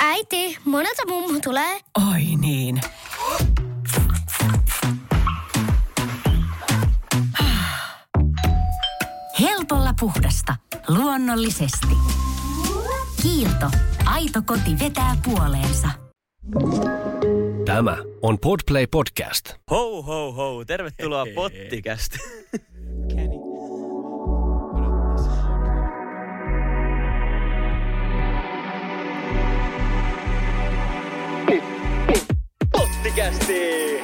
Äiti, monelta mummu tulee? Oi niin. Helpolla puhdasta. Luonnollisesti. Kiilto. Aito koti vetää puoleensa. Tämä on Podplay Podcast. Ho, ho, ho. Tervetuloa pottikästi. Pottikästi!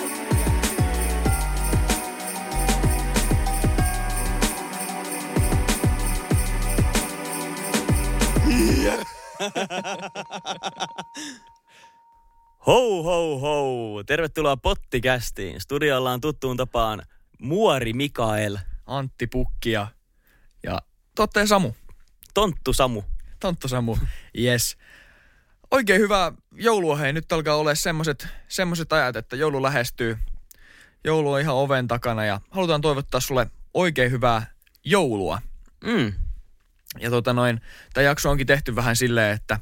Ho, ho, ho. Tervetuloa pottikästiin. Studiolla on tuttuun tapaan Muori Mikael, Antti Pukki ja, ja Samu. Tonttu Samu. Tonttu Samu, yes. Oikein hyvä joulua hei. Nyt alkaa olla semmoset, semmoset ajat, että joulu lähestyy. Joulu on ihan oven takana ja halutaan toivottaa sulle oikein hyvää joulua. Mm. Ja tota noin, tämä jakso onkin tehty vähän silleen, että,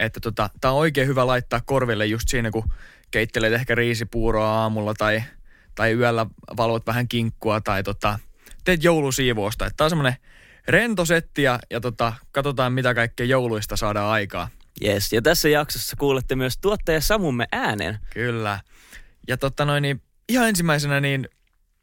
että tota, tämä on oikein hyvä laittaa korville just siinä, kun keittelet ehkä riisipuuroa aamulla tai, tai yöllä valvot vähän kinkkua tai tota, teet joulusiivousta. Tämä on semmoinen rento setti ja, ja tota, katsotaan mitä kaikkea jouluista saadaan aikaa. Yes. Ja tässä jaksossa kuulette myös tuottaja Samumme äänen. Kyllä. Ja tota noin, niin ihan ensimmäisenä niin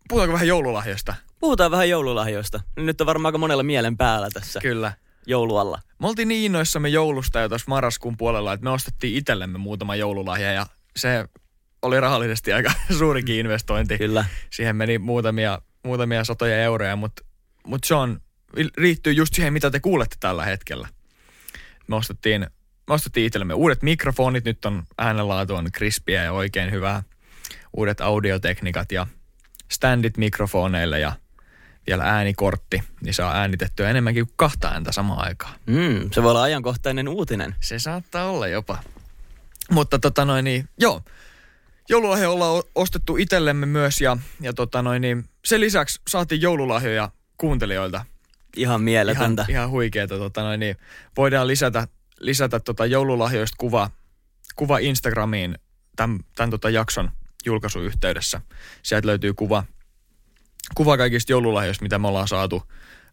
puhutaanko vähän joululahjoista? Puhutaan vähän joululahjoista. Nyt on varmaan aika monella mielen päällä tässä Kyllä. joulualla. Me oltiin niin innoissamme joulusta jo tuossa marraskuun puolella, että me ostettiin itsellemme muutama joululahja ja se oli rahallisesti aika suurikin investointi. Kyllä. Siihen meni muutamia, muutamia satoja euroja, mutta mut se on, riittyy just siihen, mitä te kuulette tällä hetkellä. Me ostettiin, me ostettiin itsellemme uudet mikrofonit, nyt on äänenlaatu on krispiä ja oikein hyvää. Uudet audiotekniikat ja standit mikrofoneille ja vielä äänikortti, niin saa äänitettyä enemmänkin kuin kahta ääntä samaan aikaan. Mm, se voi olla ajankohtainen uutinen. Se saattaa olla jopa. Mutta tota noin niin, joo. Joululahja ollaan ostettu itsellemme myös ja, ja tota noin niin, sen lisäksi saatiin joululahjoja kuuntelijoilta. Ihan mieletöntä. Ihan, ihan huikeeta. Tota noin niin, voidaan lisätä, lisätä tota joululahjoista kuva, kuva Instagramiin tämän, tämän tota jakson julkaisuyhteydessä. Sieltä löytyy kuva, kuva kaikista joululahjoista, mitä me ollaan saatu.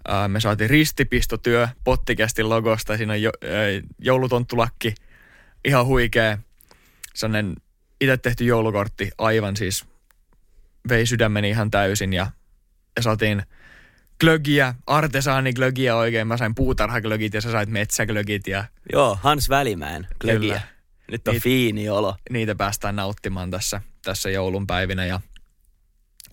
Ää, me saatiin ristipistotyö pottikästin logosta. Siinä on jo, ää, joulutonttulakki. Ihan huikea. Sellainen itse tehty joulukortti. Aivan siis vei sydämeni ihan täysin. Ja, ja saatiin glögiä, artesaaniglögiä oikein. Mä sain puutarhaglögit ja sä sait metsäglögit ja Joo, Hans Välimäen glögiä. Kyllä. Nyt on Niit- fiini olo. niitä päästään nauttimaan tässä, tässä joulun päivinä. Ja,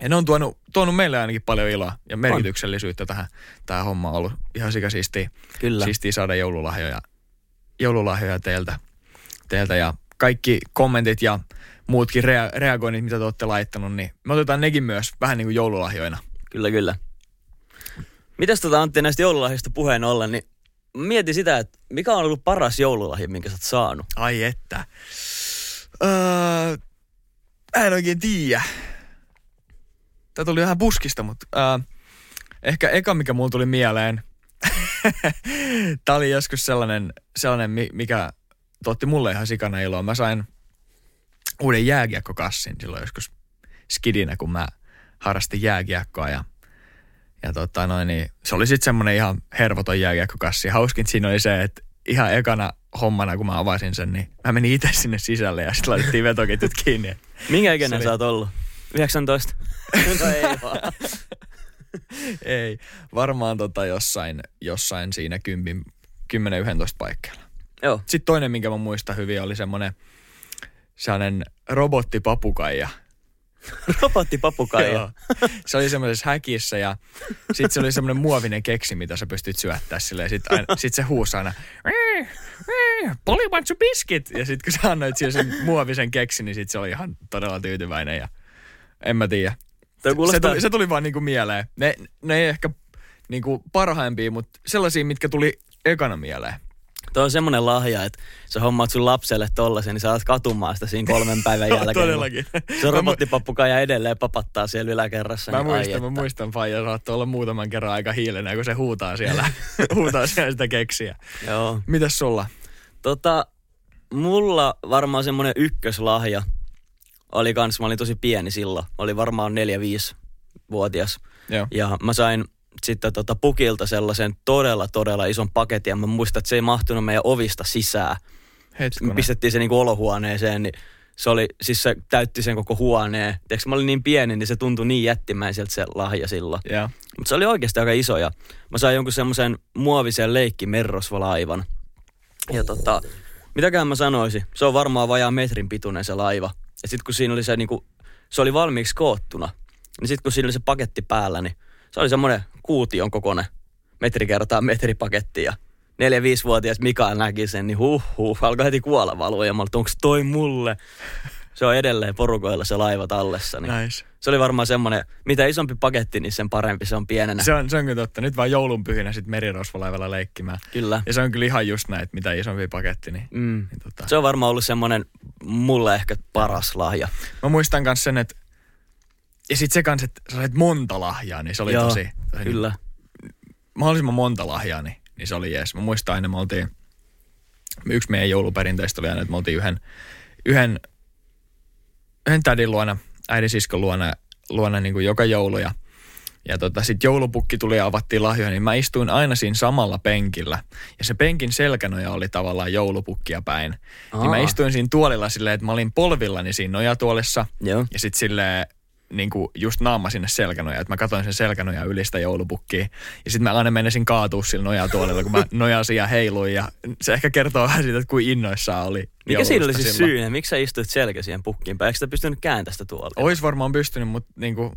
ja ne on tuonut, tuonut meille ainakin paljon iloa ja merkityksellisyyttä tähän. Tämä homma on ollut ihan sikasiistiä Kyllä. siistiä saada joululahjoja, joululahjoja teiltä, teiltä. Ja kaikki kommentit ja muutkin rea- reagoinnit, mitä te olette laittanut, niin me otetaan nekin myös vähän niin kuin joululahjoina. Kyllä, kyllä. Mitäs tota Antti näistä joululahjista puheen ollen, niin mä mietin sitä, että mikä on ollut paras joululahja, minkä sä oot saanut? Ai että. Öö, en oikein tiedä. Tää tuli vähän puskista, mutta öö, ehkä eka, mikä mulla tuli mieleen. Tää oli joskus sellainen, sellainen mi- mikä tuotti mulle ihan sikana iloa. Mä sain uuden jääkiekkokassin silloin joskus skidinä, kun mä harrastin jääkiekkoa ja ja tota noin, niin se oli sitten semmoinen ihan hervoton jääkiekkokassi. Hauskin siinä oli se, että ihan ekana hommana, kun mä avasin sen, niin mä menin itse sinne sisälle ja sitten laitettiin vetoketjut kiinni. Minkä ikäinen oli- sä oot ollut? 19? no ei vaan. Ei, varmaan tota jossain, jossain siinä 10-11 paikkeilla. Joo. Sitten toinen, minkä mä muistan hyvin, oli semmoinen sellainen robottipapukaija. Robottipapukaija. Se oli semmoisessa häkissä ja sitten se oli semmoinen muovinen keksi, mitä sä pystyt syöttää sille. Sitten sit se huusi aina, "Ee, ee, Polly wants a biscuit. Ja sitten kun sä annoit sille sen muovisen keksi, niin sitten se oli ihan todella tyytyväinen ja en mä tiedä. Se tuli, se tuli vaan niinku mieleen. Ne, ne ei ehkä niinku parhaimpia, mutta sellaisia, mitkä tuli ekana mieleen. Toi on semmoinen lahja, että sä hommaat sun lapselle tollasen, niin sä alat katumaan sitä siinä kolmen päivän jälkeen. todellakin. Se Mä robottipappukaija edelleen papattaa siellä yläkerrassa. Mä niin ai muistan, mä että. muistan, Faija saattoi olla muutaman kerran aika hiilenä, kun se huutaa siellä, huutaa siellä sitä keksiä. Joo. Mitäs sulla? Tota, mulla varmaan semmonen ykköslahja oli kans, mä olin tosi pieni silloin. Oli varmaan 4-5-vuotias. Joo. Ja mä sain sitten tota pukilta sellaisen todella, todella ison paketin. Ja mä muistan, että se ei mahtunut meidän ovista sisään. Me Hetkonen. pistettiin se niinku olohuoneeseen, niin se oli, siis se täytti sen koko huoneen. Tiedätkö, mä olin niin pieni, niin se tuntui niin jättimäiseltä se lahja silloin. Joo. Mutta se oli oikeasti aika iso ja mä sain jonkun semmoisen muovisen leikkimerrosvalaivan. Ja tota, mitäkään mä sanoisin, se on varmaan vajaa metrin pituinen se laiva. Ja sit kun siinä oli se niinku, se oli valmiiksi koottuna, niin sit kun siinä oli se paketti päällä, niin se oli semmoinen kuution kokoinen metri kertaa metri paketti ja neljä vuotias Mikael näki sen, niin huh huh, alkoi heti kuolla valua ja mä olin, onko toi mulle? Se on edelleen porukoilla se laiva tallessa. Niin Nice. se oli varmaan semmoinen, mitä isompi paketti, niin sen parempi se on pienenä. Se on, se on kyllä totta. Nyt vaan joulunpyhinä sit merirosvolaivalla leikkimään. Kyllä. Ja se on kyllä ihan just näin, että mitä isompi paketti, niin, Mm. niin tota. Se on varmaan ollut semmoinen mulle ehkä paras lahja. Mä muistan myös sen, että ja sit se kans, että sä sait monta lahjaa, niin se oli Joo, tosi, tosi Kyllä. mahdollisimman monta lahjaa, niin, niin se oli jees. Mä muistan aina, me oltiin, yksi meidän jouluperinteistä oli aina, että me oltiin yhden, yhden, yhden tädin luona, äidin siskon luona, luona niin kuin joka joulu ja ja tota, sitten joulupukki tuli ja avattiin lahjoja, niin mä istuin aina siinä samalla penkillä. Ja se penkin selkänoja oli tavallaan joulupukkia päin. Niin mä Aa. istuin siinä tuolilla silleen, että mä olin polvillani siinä nojatuolissa. Joo. Ja sitten silleen niin kuin just naama sinne selkänoja, että mä katsoin sen selkänoja yli sitä joulupukkia. Ja sitten mä aina menisin kaatua sillä nojatuolilla, kun mä nojasin ja heiluin. Ja se ehkä kertoo vähän siitä, että kuin innoissaan oli Mikä siinä oli siis silloin. syynä? Miksi sä istuit selkä siihen pukkiin päin? Eikö sitä pystynyt kääntämään sitä tuolta? Ois varmaan pystynyt, mutta niinku,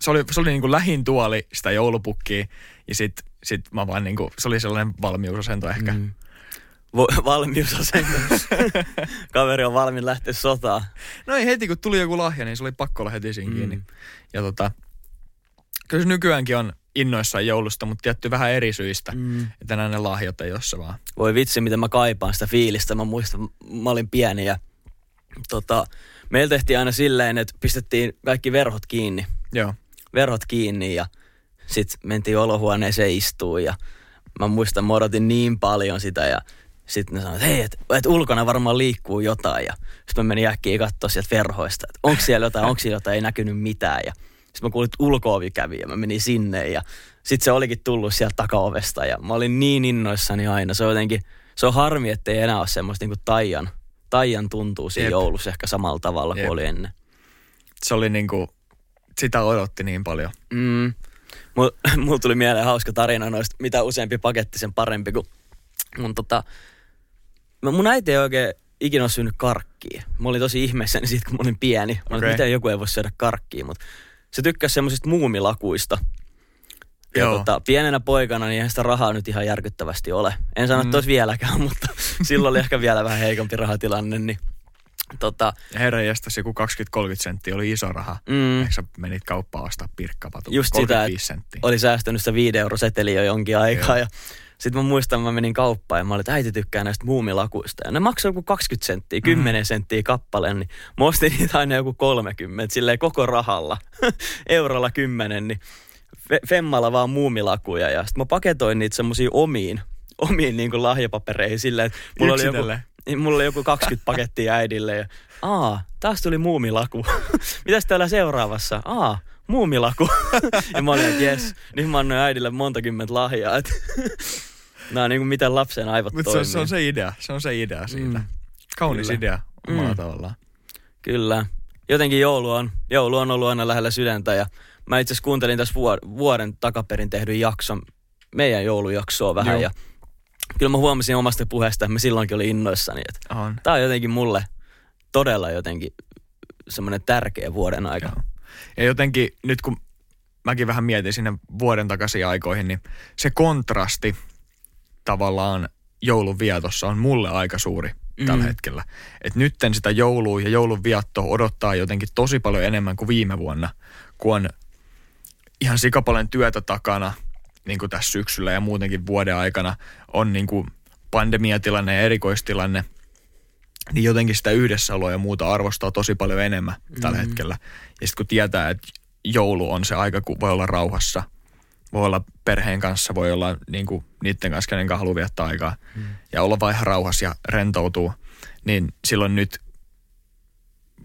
se oli, se oli niinku lähin tuoli sitä joulupukkia. Ja sit, sit mä vaan niinku, se oli sellainen valmiusasento ehkä. Mm. Valmiusasento. Kaveri on valmiin lähteä sotaan. No ei heti kun tuli joku lahja, niin se oli pakko olla heti siinä Mm. kiinni. Ja tota, kyllä se nykyäänkin on innoissaan joulusta, mutta tietty vähän eri syistä. Mm. Että nämä ne lahjat ei ole se vaan. Voi vitsi, miten mä kaipaan sitä fiilistä. Mä muistan, mä olin pieni ja tota, meillä tehtiin aina silleen, että pistettiin kaikki verhot kiinni. Joo. verhot kiinni ja sitten mentiin olohuoneeseen istuun ja mä muistan, mä odotin niin paljon sitä ja sitten ne sanoivat, että hei, että et ulkona varmaan liikkuu jotain ja sitten mä menin äkkiä katsoa sieltä verhoista, että onko siellä jotain, onko siellä jotain, ei näkynyt mitään ja sitten mä kuulin, että ulko kävi ja mä menin sinne ja sitten se olikin tullut sieltä takaovesta ja mä olin niin innoissani aina. Se on jotenkin, se on harmi, ettei enää ole semmoista niinku taian, taian tuntuu siinä Jep. joulussa ehkä samalla tavalla Jep. kuin oli ennen. Se oli niinku, sitä odotti niin paljon. Mm. Mulla mul tuli mieleen hauska tarina noista, mitä useampi paketti sen parempi, kun mun, tota, mun äiti ei oikein ikinä ole syönyt karkkia. Mä olin tosi ihmeessäni siitä, kun mä olin pieni. Mä okay. Miten joku ei voi syödä karkkia, mutta se tykkäsi semmoisista muumilakuista. Ja Joo. tota, pienenä poikana niin eihän sitä rahaa nyt ihan järkyttävästi ole. En sano, Mm. että olisi vieläkään, mutta silloin oli ehkä vielä vähän heikompi rahatilanne. Niin, tota, herran jästäs joku 20-30 senttiä oli iso raha. mm, Ehkä sä menit kauppaan ostaa pirkkapatu. Just sitä, 35 senttiä. oli säästänyt sitä 5 euro seteliä jo jonkin aikaa. Ja sitten mä muistan, mä menin kauppaan ja mä olin, että äiti tykkää näistä muumilakuista. Ja ne maksoi joku 20 senttiä, 10 senttiä kappale, niin mä ostin niitä aina joku 30, silleen koko rahalla. Eurolla 10, niin fe- Femmalla vaan muumilakuja. Ja sitten mä paketoin niitä semmoisiin omiin, omiin niin kuin lahjapapereihin silleen, että mulla oli, joku, niin mulla oli joku 20 pakettia äidille ja aa, taas tuli muumilaku. Mitäs täällä seuraavassa? Aa, muumilaku. ja mä olin, että jes, nyt mä annoin äidille monta kymmentä lahjaa. Nämä on niin kuin miten lapsen aivot se, toimii. on- se on se idea. Se on se idea siitä. Mm. Kaunis Kyllä. idea omalla Mm. tavallaan. Kyllä. Jotenkin joulu on, joulu on ollut aina lähellä sydäntä ja mä itse asiassa kuuntelin tässä vuor- vuoden takaperin tehdyn jakson, meidän joulujaksoa vähän Joo. ja kyllä mä huomasin omasta puheesta, että mä silloinkin olin innoissani, että On. tää on jotenkin mulle todella jotenkin semmoinen tärkeä vuoden aika. Joo. Ja jotenkin nyt kun mäkin vähän mietin sinne vuoden takaisin aikoihin, niin se kontrasti tavallaan joulun vietossa on mulle aika suuri mm. tällä hetkellä. Et nytten sitä joulua ja joulun vietto odottaa jotenkin tosi paljon enemmän kuin viime vuonna, kun on ihan sikapalen työtä takana, niin kuin tässä syksyllä ja muutenkin vuoden aikana on niin kuin pandemiatilanne ja erikoistilanne, niin jotenkin sitä yhdessäoloa ja muuta arvostaa tosi paljon enemmän mm. tällä hetkellä. Ja sitten kun tietää, että joulu on se aika, kun voi olla rauhassa, voi olla perheen kanssa, voi olla niin kuin, niiden kanssa, kenen kanssa haluaa viettää aikaa, mm. ja olla vaan ihan rauhassa ja rentoutuu, niin silloin nyt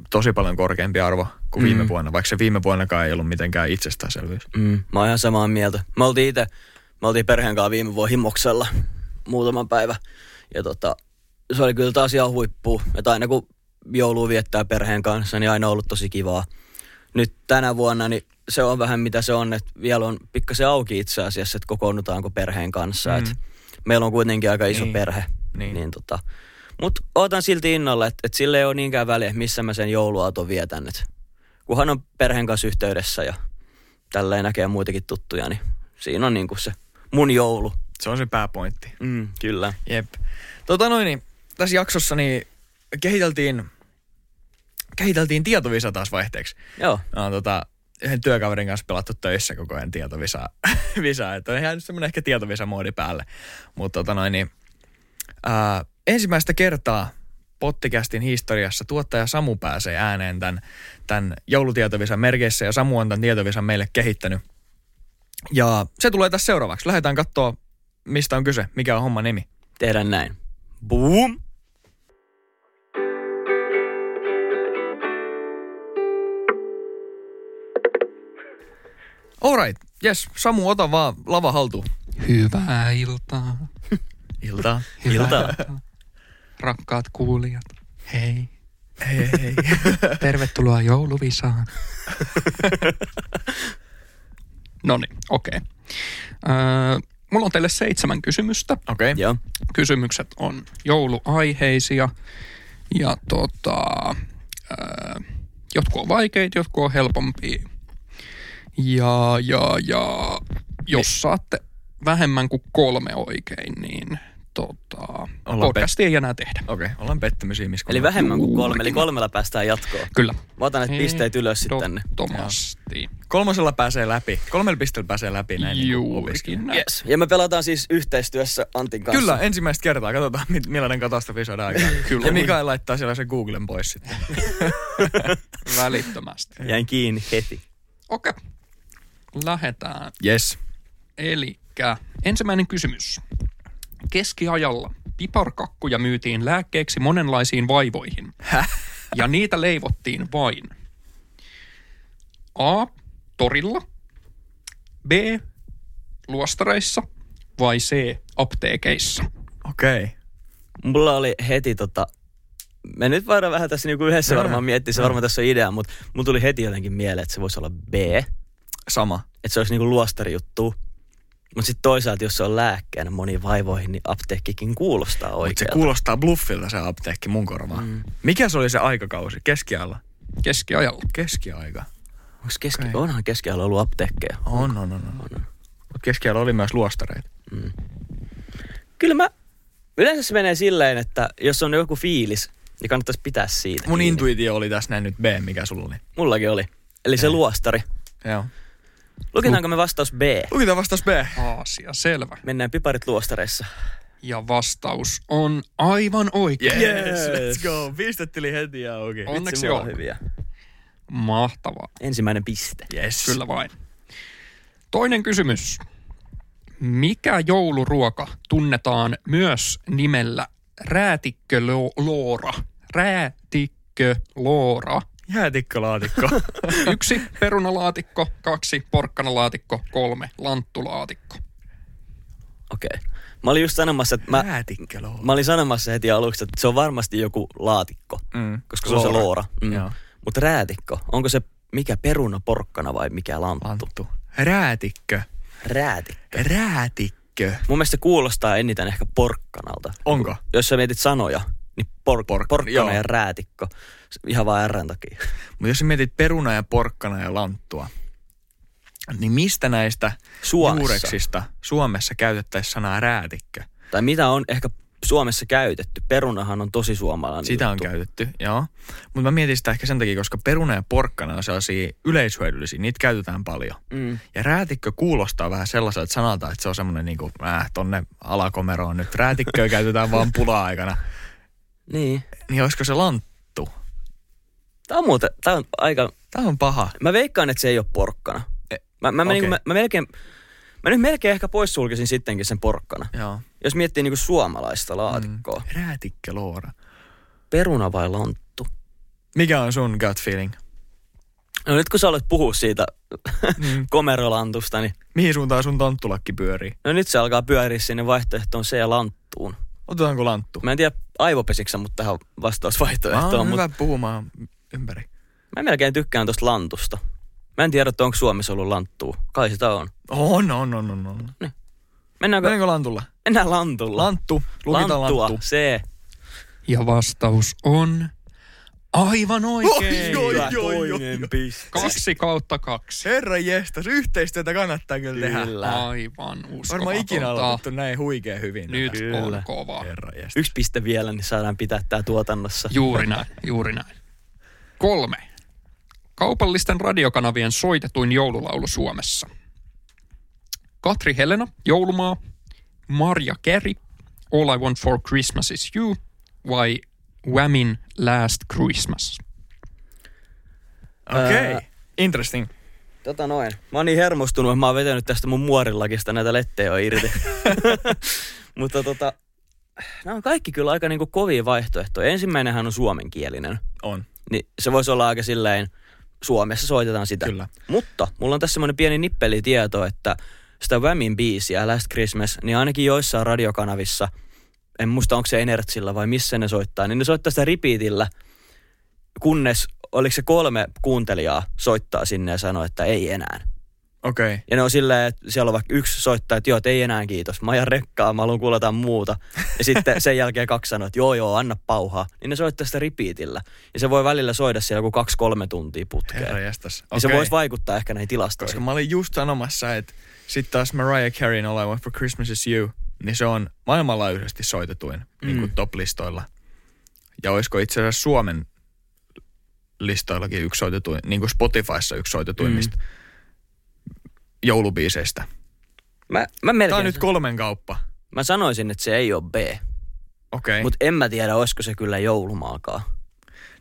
tosi paljon korkeampi arvo kuin mm. viime vuonna, vaikka se viime vuonnakaan ei ollut mitenkään itsestäänselvyys. Mm, mä oon ihan samaa mieltä. Me oltiin itse, me oltiin perheen kanssa viime vuonna himoksella muutaman päivä. Ja tota, se oli kyllä taas ihan huippu. Että aina kun joulua viettää perheen kanssa, niin aina ollut tosi kivaa. Nyt tänä vuonna niin se on vähän mitä se on, että vielä on pikkasen auki itse asiassa, että kokoonnutaanko perheen kanssa. Mm. Et meillä on kuitenkin aika iso Niin. perhe. Niin. Niin tota, mutta ootan silti innolla, että, että sille ei ole niinkään väliä, missä mä sen jouluaaton vietän. Et kunhan on perheen kanssa yhteydessä ja tälleen näkee muitakin tuttuja, niin siinä on niinku se mun joulu. Se on se pääpointti. Mm, kyllä. Jep. Tota noin, niin tässä jaksossa niin kehiteltiin, kehiteltiin tietovisa taas vaihteeksi. Joo. Oon tota, yhden työkaverin kanssa pelattu töissä koko ajan tietovisaa. Visa, että on ihan semmoinen ehkä tietovisa-moodi päälle. Mutta tota noin, niin, ää, ensimmäistä kertaa Pottikästin historiassa tuottaja Samu pääsee ääneen tämän, tämän joulutietovisan merkeissä ja Samu on tämän tietovisan meille kehittänyt. Ja se tulee tässä seuraavaksi. Lähdetään katsoa, mistä on kyse, mikä on homman nimi. Tehdään näin. Boom! Alright, yes, Samu, ota vaan lava haltuun. Hyvää iltaa. Iltaa. Hyvää Iltaa. Rakkaat kuulijat. Hei. Hei, hei. Tervetuloa jouluvisaan. no niin, okei. Okay. Öö, mulla on teille seitsemän kysymystä. Okei. Okay. Kysymykset on jouluaiheisia ja tota, öö, jotkut on vaikeita, jotkut on helpompia. Ja, ja, ja jos saatte vähemmän kuin kolme oikein, niin tota, Ollaan podcastia ei enää tehdä. Okei, okay. ollaan pettymysiä, missä Eli vähemmän kuin kolme, eli kolmella päästään jatkoon. Kyllä. Mä otan näitä pisteet ylös sitten tänne. Ehdottomasti. Kolmosella pääsee läpi. Kolmella pisteellä pääsee läpi näin niin. Juurikin näin. Yes. Ja me pelataan siis yhteistyössä Antin kanssa. Kyllä, ensimmäistä kertaa. Katsotaan, mi- millainen katastrofi saadaan aikaan. Kyllä. Ja Mikael laittaa siellä sen Googlen pois sitten. Välittömästi. Jäin kiinni heti. Okei. Lähdetään. Yes. Eli ensimmäinen kysymys. Keskiajalla piparkakkuja myytiin lääkkeeksi monenlaisiin vaivoihin. Ja niitä leivottiin vain. A. Torilla. B. Luostareissa. Vai C. Apteekeissa. Okei. Okay. Mulla oli heti tota, me nyt voidaan vähän tässä niinku yhdessä varmaan miettiä, se varmaan tässä on idea, mutta mulla tuli heti jotenkin mieleen, että se voisi olla B, että Sama. se olisi niinku luostarijuttu. Mutta sitten toisaalta, jos se on lääkkeenä moniin vaivoihin, niin apteekkikin kuulostaa Mutta se oikealta. kuulostaa bluffilta se apteekki mun korvaan. Mm. Mikä se oli se aikakausi? Keskiajalla? Keskiajalla. Keskiaika. Onks keski, Okei. Onhan keskiajalla ollut apteekkeja. On, on, on. on. Mutta keskiajalla oli myös luostareita. Kyllä mä, yleensä se menee silleen, että jos on joku fiilis, niin kannattaisi pitää siitä Mun kiinni. intuitio oli tässä näin nyt B, mikä sulla oli. Mullakin oli. Eli se luostari. Joo. Lukitaanko me vastaus B? Lukitaan vastaus B. Aasia, selvä. Mennään piparit luostareissa. Ja vastaus on aivan oikein. Yes, let's go. Pistet tuli heti auki. On. Onneksi on hyviä. Mahtavaa. Ensimmäinen piste. Yes. Kyllä vain. Toinen kysymys. Mikä jouluruoka tunnetaan myös nimellä räätikköloora? Räätikköloora. Jäätikkölaatikko. Yksi perunalaatikko, kaksi porkkanalaatikko, kolme lanttulaatikko. Okei. Okay. Mä olin just sanomassa, että mä, mä olin sanomassa heti aluksi, että se on varmasti joku laatikko, Mm. koska se on se loora. Mm. Joo. Mutta räätikko, onko se mikä peruna, porkkana vai mikä lanttu? Lanttu. Räätikkö. Räätikko. Räätikkö. Mun mielestä se kuulostaa eniten ehkä porkkanalta. Onko? Jos sä mietit sanoja, niin por- Pork- porkkana joo. ja räätikko. Ihan vaan Rn takia. Mutta jos mietit peruna ja porkkana ja lanttua, niin mistä näistä Suomessa. juureksista Suomessa käytettäisiin sanaa räätikkö? Tai mitä on ehkä Suomessa käytetty. Perunahan on tosi suomalainen Sitä on juttu. käytetty, joo. Mutta mä mietin sitä ehkä sen takia, koska peruna ja porkkana on sellaisia yleishyödyllisiä. Niitä käytetään paljon. Mm. Ja räätikkö kuulostaa vähän sellaiselta sanalta, että se on semmoinen niinku, äh, tonne alakomeroon nyt. Räätikköä käytetään vaan pula-aikana. Niin. Niin olisiko se lanttu? Tämä on muuten, tää on aika, Tää on paha. mä veikkaan, että se ei ole porkkana. E- Mä, mä, niinku, mä, mä melkein, mä nyt melkein ehkä poissulkisin sittenkin sen porkkana. Joo. Jos miettii niinku suomalaista laatikkoa. Mm. Räätikkö Loora. Peruna vai lanttu? Mikä on sun gut feeling? No nyt kun sä aloit puhua siitä Mm. komerolantusta, niin Mihin suuntaan sun tonttulakki pyörii? no nyt se alkaa pyöriä sinne vaihtoehtoon C lanttuun. Otetaanko lanttu? Mä en tiedä aivopesiksä, mutta tähän Mä vastausvaihtoehtoon, oon mutta hyvä puhumaan ympäri. mä melkein tykkään tuosta lantusta. Mä en tiedä, että onko Suomessa ollut lanttua. Kai sitä on. On, on, on, on, on. Mennäänkö? Mennäänkö lantulla? Mennään lantulla. Lanttu. Lukitaan Lanttua, lanttu. C. Ja vastaus on aivan oikein. Oi, oi, oi, oi. piste. Kaksi kautta kaksi. Herra jestas, yhteistyötä kannattaa kyllä, tehdä. Kyllä. Aivan uskomatonta. Varmaan ikinä aloitettu näin huikea hyvin. Nyt tätä. on kova. Herra jestas. Yksi piste vielä, niin saadaan pitää tää tuotannossa. Juuri näin, juuri näin. Kolme. Kaupallisten radiokanavien soitetuin joululaulu Suomessa. Katri Helena, Joulumaa, Marja Keri, All I Want for Christmas is You vai Whamin Last Christmas? Okei. Ää, Interesting. Tota noin. Mä oon niin hermostunut, että mä oon vetänyt tästä mun muorilakista näitä lettejä irti. Mutta tota, nämä on kaikki kyllä aika niinku kovia vaihtoehtoja. Ensimmäinenhän on suomenkielinen. On. Niin se voisi olla aika silleen, Suomessa soitetaan sitä. Kyllä. Mutta mulla on tässä semmoinen pieni nippelitieto, että sitä Whamin biisiä Last Christmas, niin ainakin joissain radiokanavissa, en muista onko se Enertsillä vai missä ne soittaa, niin ne soittaa sitä repeatillä, kunnes, oliko se kolme kuuntelijaa soittaa sinne ja sanoo, että ei enää. Okei. Okay. Ja ne on silleen, että siellä on vaikka yksi soittaa, että joo, että ei enää kiitos. Mä ajan rekkaa, mä haluan kuulla muuta. Ja sitten sen jälkeen kaksi sanoo, että joo joo, anna pauhaa. Niin ne soittaa sitä repeatillä. Ja se voi välillä soida siellä joku kaksi-kolme tuntia putkeen. Herra jestas. Niin se voisi vaikuttaa ehkä näihin tilastoihin. Koska mä olin just sanomassa, että sitten taas Mariah Careyn All I Want for Christmas is You, niin se on maailmanlaajuisesti soitetuin mm. niin kuin top-listoilla. Ja olisiko itse asiassa Suomen listoillakin yksi soitetuin, niin kuin Spotifyssa yksi soitetuimmista mm. joulubiiseistä. Mä, mä, melkein, Tämä on nyt kolmen kauppa. mä sanoisin, että se ei ole B. Okei. Okay. Mutta en mä tiedä, olisiko se kyllä joulumaakaan.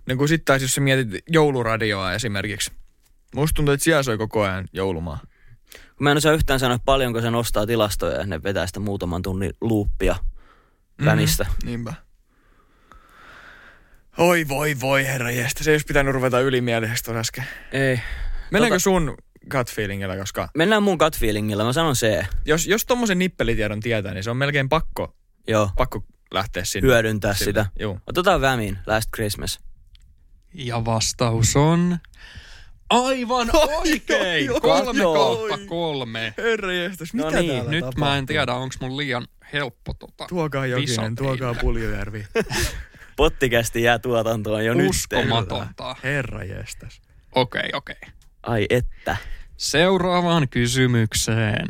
No kun sitten taas, jos sä mietit jouluradioa esimerkiksi. Musta tuntuu, että siellä soi koko ajan joulumaa. Kun Mä en osaa yhtään sanoa, paljonko se nostaa tilastoja ja ne vetää sitä muutaman tunnin luuppia välistä. Mm, niinpä. Oi voi voi herra jestä, se ei olisi pitänyt ruveta ylimieliseksi tuossa äsken. Ei. Mennäänkö Tota- sun gut feelingillä, koska Mennään mun gut feelingillä, mä sanon C. jos, jos tommosen nippelitiedon tietää, niin se on melkein pakko, Joo, pakko lähteä sinne. hyödyntää Sille. sitä. Joo. Otetaan Vämin, Last Christmas. Ja vastaus on aivan oikein. oi, Kolme kautta kolme. Herra mitä No niin, täällä Nyt tapahtuu? mä en tiedä, onko mun liian helppo tota Tuokaa Jokinen, tuokaa. Puljujärvi. Pottikästi jää tuotantoon jo nyt. Uskomatonta. Herra jestas. Okei, okei. Ai että. Seuraavaan kysymykseen.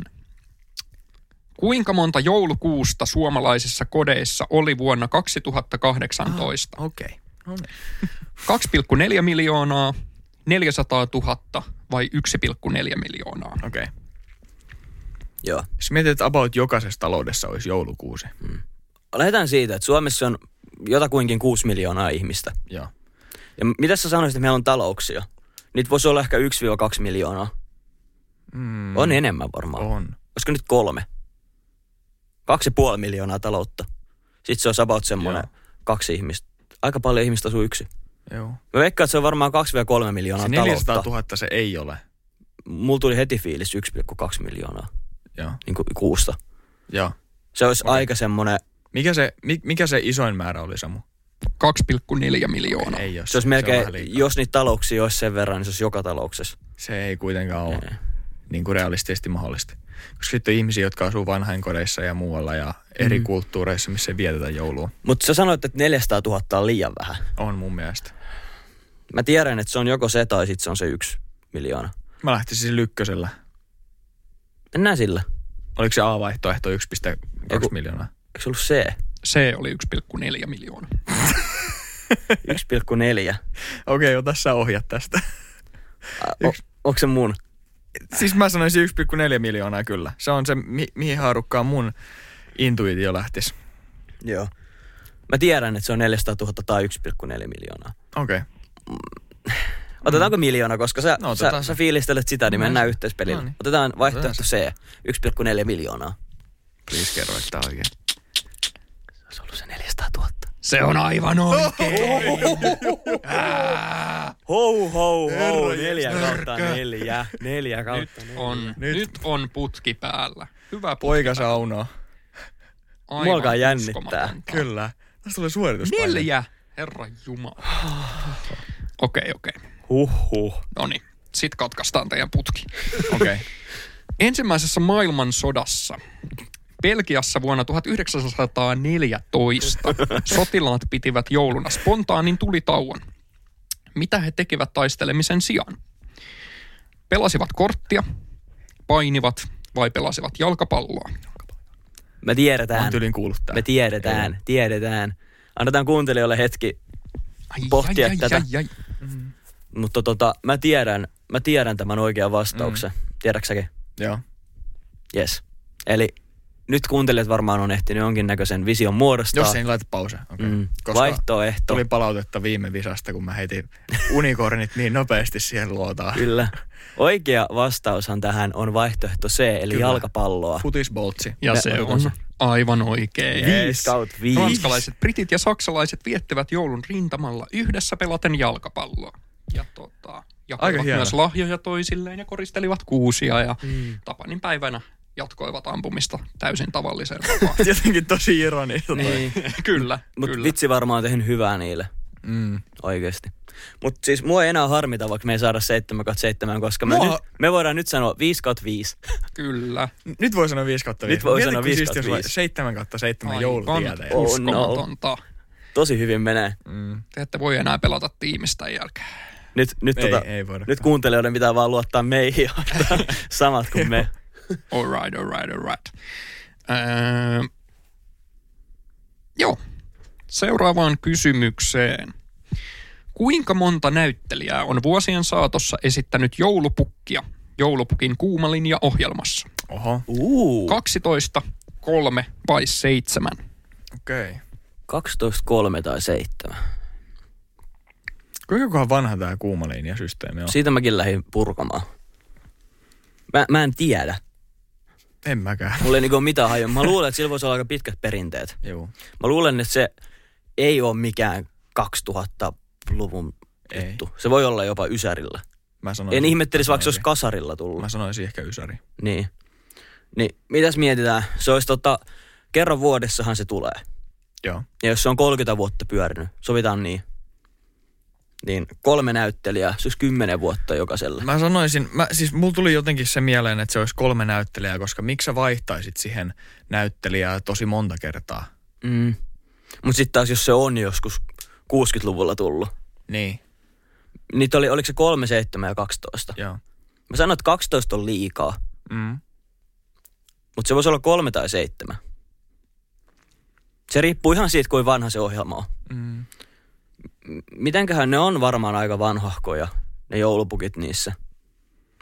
Kuinka monta joulukuusta suomalaisissa kodeissa oli vuonna 2018? Okei. Okay. No niin. 2,4 miljoonaa, 400 000 vai 1,4 miljoonaa? Okei. Okay. Joo. Jos mietit, että about jokaisessa taloudessa olisi joulukuusi. Lähdetään siitä, että Suomessa on jotakuinkin 6 miljoonaa ihmistä. Joo. Ja mitä sä sanoisit, että meillä on talouksia? Niitä voisi olla ehkä 1-2 miljoonaa. Mm, On enemmän varmaan. On. Olisiko nyt kolme? Kaksi puoli miljoonaa taloutta. Sitten se on about semmoinen Joo. kaksi ihmistä. Aika paljon ihmistä asuu yksi. Joo. Mä veikkaan, että se on varmaan 2-3 miljoonaa Se 400 taloutta. 000 se ei ole. Mulla tuli heti fiilis 1,2 miljoonaa Joo. niin kuin kuusta. Joo. Se olisi okay. aika semmoinen, Mikä se, mi, mikä se isoin määrä oli, Samu? 2,4 miljoonaa. Ei ole. se olisi melkein, liikaa. jos niitä talouksia olisi sen verran, niin se olisi joka talouksessa. Se ei kuitenkaan ole Ei. niin kuin realistisesti mahdollista. Koska sitten on ihmisiä, jotka asuu vanhainkodeissa ja muualla ja eri Mm. kulttuureissa, missä ei vietetä joulua. Mutta sä sanoit, että 400 000 on liian vähän. On mun mielestä. Mä tiedän, että se on joko se tai sitten se on se yksi miljoona. Mä lähtisin siis lykkösellä. Mennään sillä. Oliko se A-vaihtoehto 1,2 Eiku- miljoonaa? Eikö se ollut C? C oli 1,4 miljoonaa. 1,4. Okei, ota sä ohjat tästä. O, onko se mun? Siis mä sanoisin 1,4 miljoonaa kyllä. Se on se, mi- mihin haarukkaan mun intuitio lähtisi. Joo. Mä tiedän, että se on 400 000 tai 1,4 miljoonaa. Okei. Otetaanko miljoona, koska sä, No, sä, sä se. fiilistelet sitä, niin No, mennään se- yhteispelillä. no niin. Otetaan vaihtoehto C, 1,4 miljoonaa. Please kerro, että oikein. Se olisi ollut se 400 000. Se on aivan oikein. Hou, hou, hou, Herra neljä kautta neljä. Neljä Nyt kautta neljä. on, Nyt. nyt. on putki päällä. Hyvä putki Poika. Aivan Mua alkaa jännittää. Kyllä. Tästä tulee suorituspaine. Neljä. Herra Jumala. Okei, okei. Huhhuh. No niin, sit katkaistaan teidän putki. Okei. Okay. Ensimmäisessä maailmansodassa Belgiassa vuonna 1914 sotilaat pitivät jouluna spontaanin tulitauon. Mitä he tekivät taistelemisen sijaan? Pelasivat korttia, painivat vai pelasivat jalkapalloa? Me Mä tiedetään. oon tyylin. Me tiedetään, tiedetään. Annetaan kuuntelijoille hetki, Ai, Pohtia ai, tätä. Ai, ai. mutta tota, mä tiedän, mä tiedän tämän oikean vastauksen. Mm. Tiedätkö säkin? Joo. Yes. Eli nyt kuuntelijat varmaan on ehtinyt jonkinnäköisen vision muodostaa. Jos ei niin laita pause. Okay. mm. Koska Vaihtoehto. tuli palautetta viime visasta, kun mä heitin unikornit niin nopeasti siihen luotaan. Kyllä. Oikea vastaushan tähän on vaihtoehto C, eli Kyllä. jalkapalloa. Futisboltsi. Ja Me se on. Aivan oikein. Kautta viisi. Ranskalaiset, britit ja saksalaiset viettivät joulun rintamalla yhdessä pelaten jalkapalloa. Ja tota, Aika jakoivat hieno. myös lahjoja toisilleen ja koristelivat kuusia ja mm. Tapanin päivänä jatkoivat ampumista täysin tavalliseen tapaan. Jotenkin tosi ironista. Niin. kyllä, Mutta vitsi varmaan on tehnyt hyvää niille. Mm. Oikeesti. Mutta siis mua ei enää harmita, vaikka me ei saada 7 kautta 7, koska me, Mua- nyt, me voidaan nyt sanoa 5 kautta 5. Kyllä. Nyt voi sanoa 5 kautta 5. Nyt voi sanoa 5 kautta 5. 7 kautta 7 Aivan joulutietä. Oh, no. Tosi hyvin menee. Mm. Te ette voi enää pelata tiimistä tämän jälkeen. Nyt, nyt, Ei, tota, ei voida. nyt kuuntelijoiden pitää vaan luottaa meihin ja samat kuin me. All right, all right, all right. Öö, joo. Seuraavaan kysymykseen. Kuinka monta näyttelijää on vuosien saatossa esittänyt joulupukkia joulupukin kuumalinja ohjelmassa? Oho, Uu, 12, 3 vai 7? okei. Okay. 12, 3 tai 7. Kuinka kohan vanha tämä kuumalinjasysteemi on? Siitä mäkin lähdin purkamaan. Mä, mä en tiedä. En mäkään. Mulla ei niinku mitään hajua. Mä luulen, että sillä voisi olla aika pitkät perinteet. Joo. Mä luulen, että se ei ole mikään 2000-luvun Ei. juttu. Se voi olla jopa Ysärillä. Mä sanoisin, En ihmettelisi, vaikka se olisi kasarilla tullut. Mä sanoisin ehkä Ysäri. Niin. Niin, mitäs mietitään? Se olisi tota, kerran vuodessahan se tulee. Joo. Ja jos se on 30 vuotta pyörinyt, sovitaan niin. Niin kolme näyttelijää, se olisi 10 vuotta jokaisella. Mä sanoisin, mä, siis mulla tuli jotenkin se mieleen, että se olisi kolme näyttelijää, koska miksi sä vaihtaisit siihen näyttelijää tosi monta kertaa? Mm. Mutta sitten taas, jos se on joskus 60-luvulla tullut, Niin, niitä oli, oliko se 3, 7 ja 12? joo. Mä sanoin, että 12 on liikaa, Mm. mutta se voisi olla kolme tai seitsemän. Se riippuu ihan siitä, kuin vanha se ohjelma on. Mm. Mitenköhän ne on varmaan aika vanhahkoja, ne joulupukit niissä.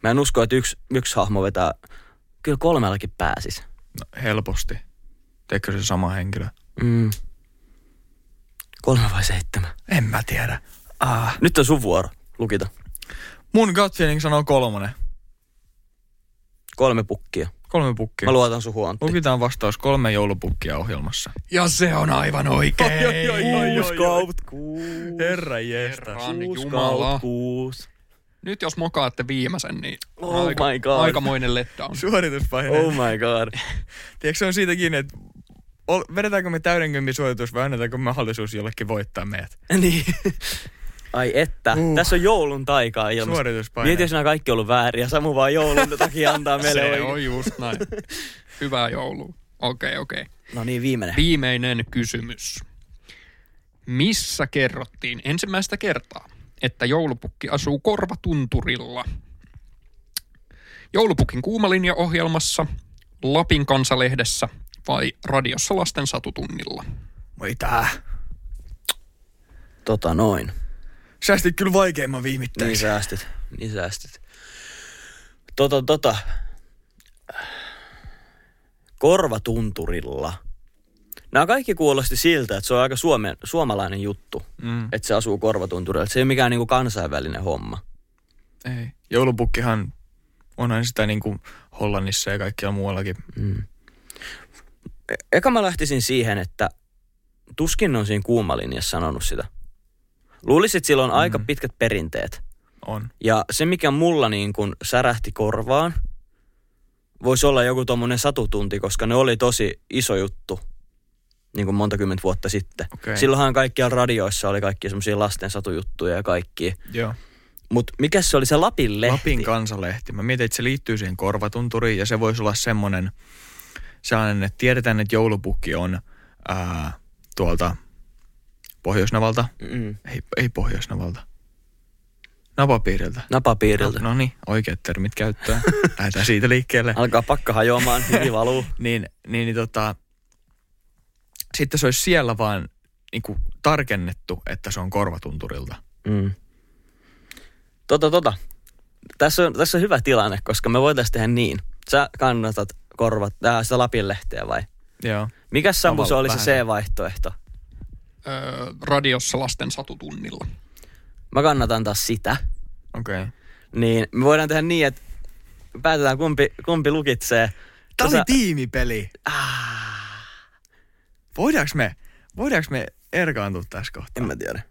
Mä en usko, että yksi, yksi hahmo vetää, kyllä kolmellakin pääsis. No, helposti. Teekö se sama henkilö? Mm. Kolme vai seitsemän? En mä tiedä. Ah. Nyt on sun vuoro, lukita. Mun gut feeling sanoo kolmonen. Kolme pukkia. Kolme pukkia. Mä luotan sun Antti. Lukitaan vastaus kolme joulupukkia ohjelmassa. Ja se on aivan oikein. Oi, oi, oi, oi. kautta kuusi. Herra Kuusi Jumala. kautta kuusi. Nyt jos mokaatte viimeisen, niin Oh aika, my God. aikamoinen letdown. Suorituspaine. Oh my god. Tiedätkö se on siitä kiinni, että vedetäänkö me täyden kympin suoritus vai annetaanko mahdollisuus jollekin voittaa meidät? niin. Ai että, Uh. tässä on joulun taikaa ilmassa. Suorituspaine. Mieti, jos nämä kaikki on ollut väärin ja Samu vaan joulun takia antaa meille Se oikein. on just näin. Hyvää joulua. Okei, okay, okei. Okay. No niin, viimeinen. Viimeinen kysymys. Missä kerrottiin ensimmäistä kertaa, että joulupukki asuu korvatunturilla? Joulupukin kuumalinja-ohjelmassa, Lapin kansalehdessä vai radiossa lasten satutunnilla? Voi tää. Tota noin. Säästit kyllä vaikeimman viimittäin. Niin säästit. Niin säästit. Tota, tota. Korvatunturilla. Nämä kaikki kuulosti siltä, että se on aika suomen, suomalainen juttu, Mm, että se asuu korvatunturilla. Se ei ole mikään niinku kansainvälinen homma. ei. Joulupukkihan onhan sitä niin kuin Hollannissa ja kaikkialla muuallakin. Mm. E- Eka mä lähtisin siihen, että tuskin on siinä kuumalinjassa sanonut sitä. Luulisin, että sillä on aika pitkät perinteet. On. Ja se, mikä mulla niin kuin särähti korvaan, voisi olla joku tuommoinen satutunti, koska ne oli tosi iso juttu niin kuin monta kymmentä vuotta sitten. Okei. Silloinhan kaikkialla radioissa oli kaikki semmoisia lasten satujuttuja ja kaikki. Joo. Mutta mikä se oli se Lapin lehti? Lapin kansalehti. Mä mietin, että se liittyy siihen korvatunturiin ja se voisi olla semmoinen, sellainen, että tiedetään, että joulupukki on ää, tuolta Pohjoisnavalta. Mm. Ei, ei Pohjoisnavalta. Napapiiriltä. Napapiiriltä. No, no niin, oikeat termit käyttöön. Lähdetään siitä liikkeelle. Alkaa pakka hajoamaan, hivi valuu. Niin, niin, niin tota, sitten se olisi siellä vaan niin kuin tarkennettu, että se on korvatunturilta. Mm. Tota, tota. Tässä on, tässä on hyvä tilanne, koska me voitaisiin tehdä niin. Sä kannatat korvat, äh, sitä Lapin lehteä vai? Joo. Mikäs Sampo se oli se. C-vaihtoehto? Öö, radiossa lasten satutunnilla. Mä kannatan taas sitä. Okei. Okay. Niin me voidaan tehdä niin, että päätetään kumpi, kumpi lukitsee. Tämä oli Sä- tiimipeli. Voidaanko me, voidaanko me erkaantua tässä kohtaa? En mä tiedä.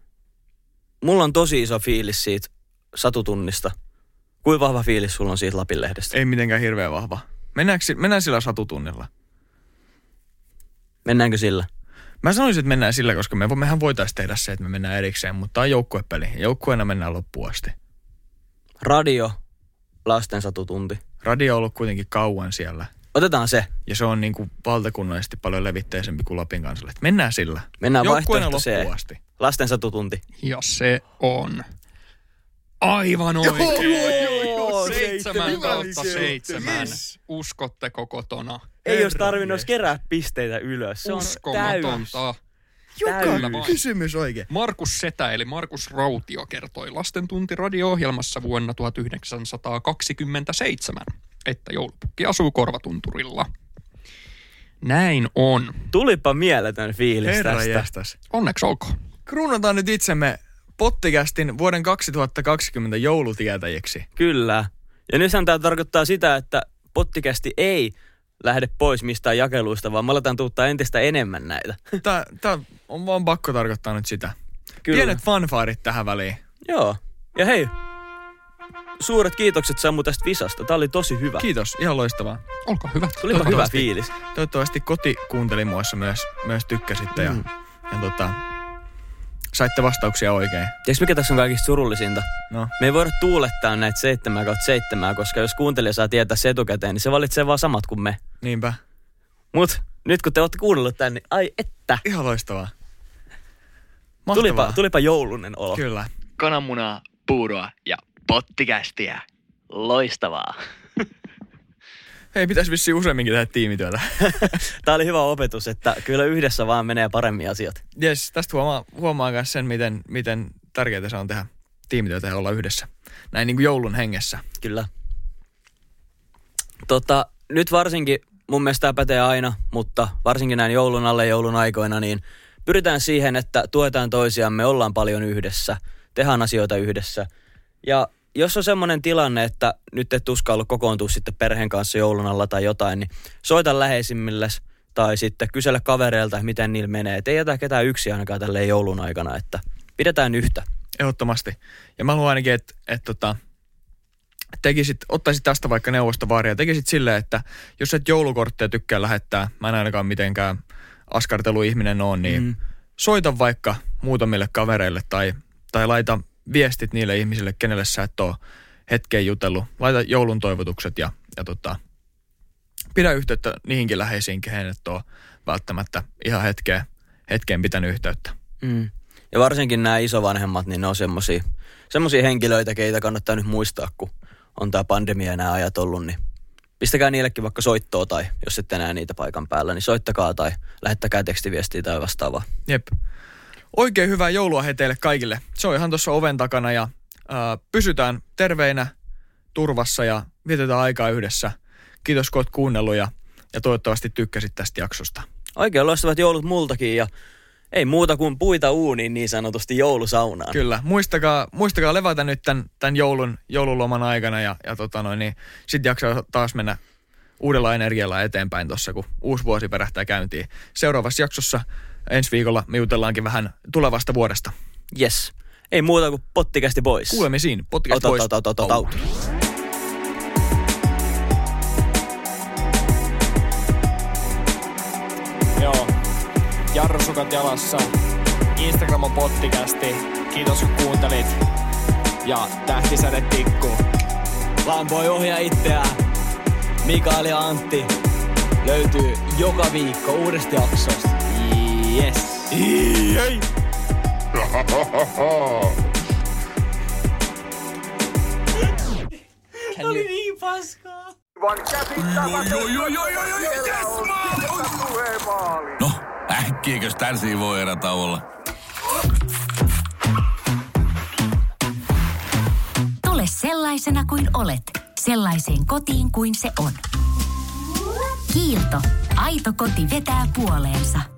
Mulla on tosi iso fiilis siitä satutunnista. Kuinka vahva fiilis sulla on siitä Lapin lehdestä? Ei mitenkään hirveän vahva. Mennäänkö, mennään sillä satutunnilla? Mennäänkö sillä? Mä sanoisin, että mennään sillä, koska me, mehän voitaisiin tehdä se, että me mennään erikseen, mutta tämä on joukkuepeli. Joukkueena mennään loppuun asti. Radio, lasten satutunti. Radio on ollut kuitenkin kauan siellä. Otetaan se. Ja se on niin kuin valtakunnallisesti paljon levitteisempi kuin Lapin kansalle. Mennään sillä. Mennään Joukkueena vaihtoehto loppuun asti. Lasten satutunti. Ja se on aivan oikein. Seitsemän kautta seitsemän. Yes. Uskotteko kotona? Ei olisi tarvinnut kerää pisteitä ylös. Se on täys. Joka kysymys oikein. Markus Setä eli Markus Rautio kertoi lastentunti radio-ohjelmassa vuonna 1927, että joulupukki asuu korvatunturilla. Näin on. Tulipa mieletön fiilis Herra tästä. jästäs. Onneksi olkoon. Kruunataan nyt itsemme pottikästin vuoden 2020 joulutietäjiksi. Kyllä. Ja nythän tämä tarkoittaa sitä, että pottikästi ei lähde pois mistään jakeluista, vaan me aletaan tuuttaa entistä enemmän näitä. Tää, tää on vaan pakko tarkoittaa nyt sitä. Kyllä. Pienet fanfaarit tähän väliin. Joo. Ja hei, suuret kiitokset Sammu tästä visasta. Tämä oli tosi hyvä. Kiitos, ihan loistavaa. Olkaa hyvä. Tulipa hyvä fiilis. Toivottavasti kotikuuntelimuissa myös, myös tykkäsitte ja, Mm. ja tota, saitte vastauksia oikein. Tiedätkö mikä tässä on kaikista surullisinta? No, Me ei voida tuulettaa näitä 7 kautta 7, koska jos kuuntelija saa tietää se etukäteen, niin se valitsee vaan samat kuin me. niinpä. Mut nyt kun te olette kuunnellut tän, niin ai että. Ihan loistavaa. Mahtavaa. Tulipa, tulipa joulunen olo. Kyllä. kananmunaa, puuroa ja pottikästiä. Loistavaa. Hei, pitäisi vissiin useamminkin tehdä tiimityötä. Tämä oli hyvä opetus, että kyllä yhdessä vaan menee paremmin asiat. Jes, tästä huomaa, huomaa myös sen, miten, miten tärkeää se on tehdä tiimityötä ja olla yhdessä. Näin niin kuin joulun hengessä. Kyllä. Tota, nyt varsinkin, mun mielestä tämä pätee aina, mutta varsinkin näin joulun alle joulun aikoina, niin pyritään siihen, että tuetaan toisiamme, ollaan paljon yhdessä, tehdään asioita yhdessä. Ja jos on semmoinen tilanne, että nyt et uskalla kokoontua sitten perheen kanssa joulun alla tai jotain, niin soita läheisimmilles tai sitten kysele kavereilta, miten niillä menee. Et ei jätä ketään yksi ainakaan tälleen joulun aikana, että pidetään yhtä. Ehdottomasti. Ja mä haluan ainakin, että et, tota, tekisit, ottaisit tästä vaikka neuvostovaaria ja tekisit silleen, että jos et joulukortteja tykkää lähettää, mä en ainakaan mitenkään askarteluihminen on, niin mm. soita vaikka muutamille kavereille tai, tai laita viestit niille ihmisille, kenelle sä et ole hetkeen jutellut. Laita joulun toivotukset ja, ja tota, pidä yhteyttä niihinkin läheisiin, kehen et ole välttämättä ihan hetkeen, hetkeen pitänyt yhteyttä. Mm. Ja varsinkin nämä isovanhemmat, niin ne on semmosia, semmosia henkilöitä, keitä kannattaa nyt muistaa, kun on tämä pandemia ja nämä ajat ollut, niin pistäkää niillekin vaikka soittoa tai jos ette näe niitä paikan päällä, niin soittakaa tai lähettäkää tekstiviestiä tai vastaavaa. Jep. Oikein hyvää joulua he teille kaikille. Se on ihan tuossa oven takana ja ää, pysytään terveinä, turvassa ja vietetään aikaa yhdessä. Kiitos kun oot kuunnellut ja, ja toivottavasti tykkäsit tästä jaksosta. Oikein loistavat joulut multakin ja ei muuta kuin puita uuniin niin sanotusti joulusaunaan. Kyllä, muistakaa, muistakaa levätä nyt tämän, tämän joulun, joululoman aikana ja, ja tota noin, niin sitten jaksaa taas mennä uudella energialla eteenpäin tuossa, kun uusi vuosi perähtää käyntiin. Seuraavassa jaksossa ensi viikolla me jutellaankin vähän tulevasta vuodesta. Yes. Ei muuta kuin pottikästi pois. Kuulemisiin. Ota, pois. ota, ota, ota, ota. Joo. Jarrusukat jalassa. Instagram on pottikästi. Kiitos kun kuuntelit. Ja tähtisäde tikku. Lampoi ohjaa itseään. Mikael ja Antti löytyy joka viikko uudesta jaksosta. Yes. Ei. No, äkkiäkös tän voi erätä olla? Tule sellaisena kuin olet, sellaiseen kotiin kuin se on. Kiilto. Aito koti vetää puoleensa.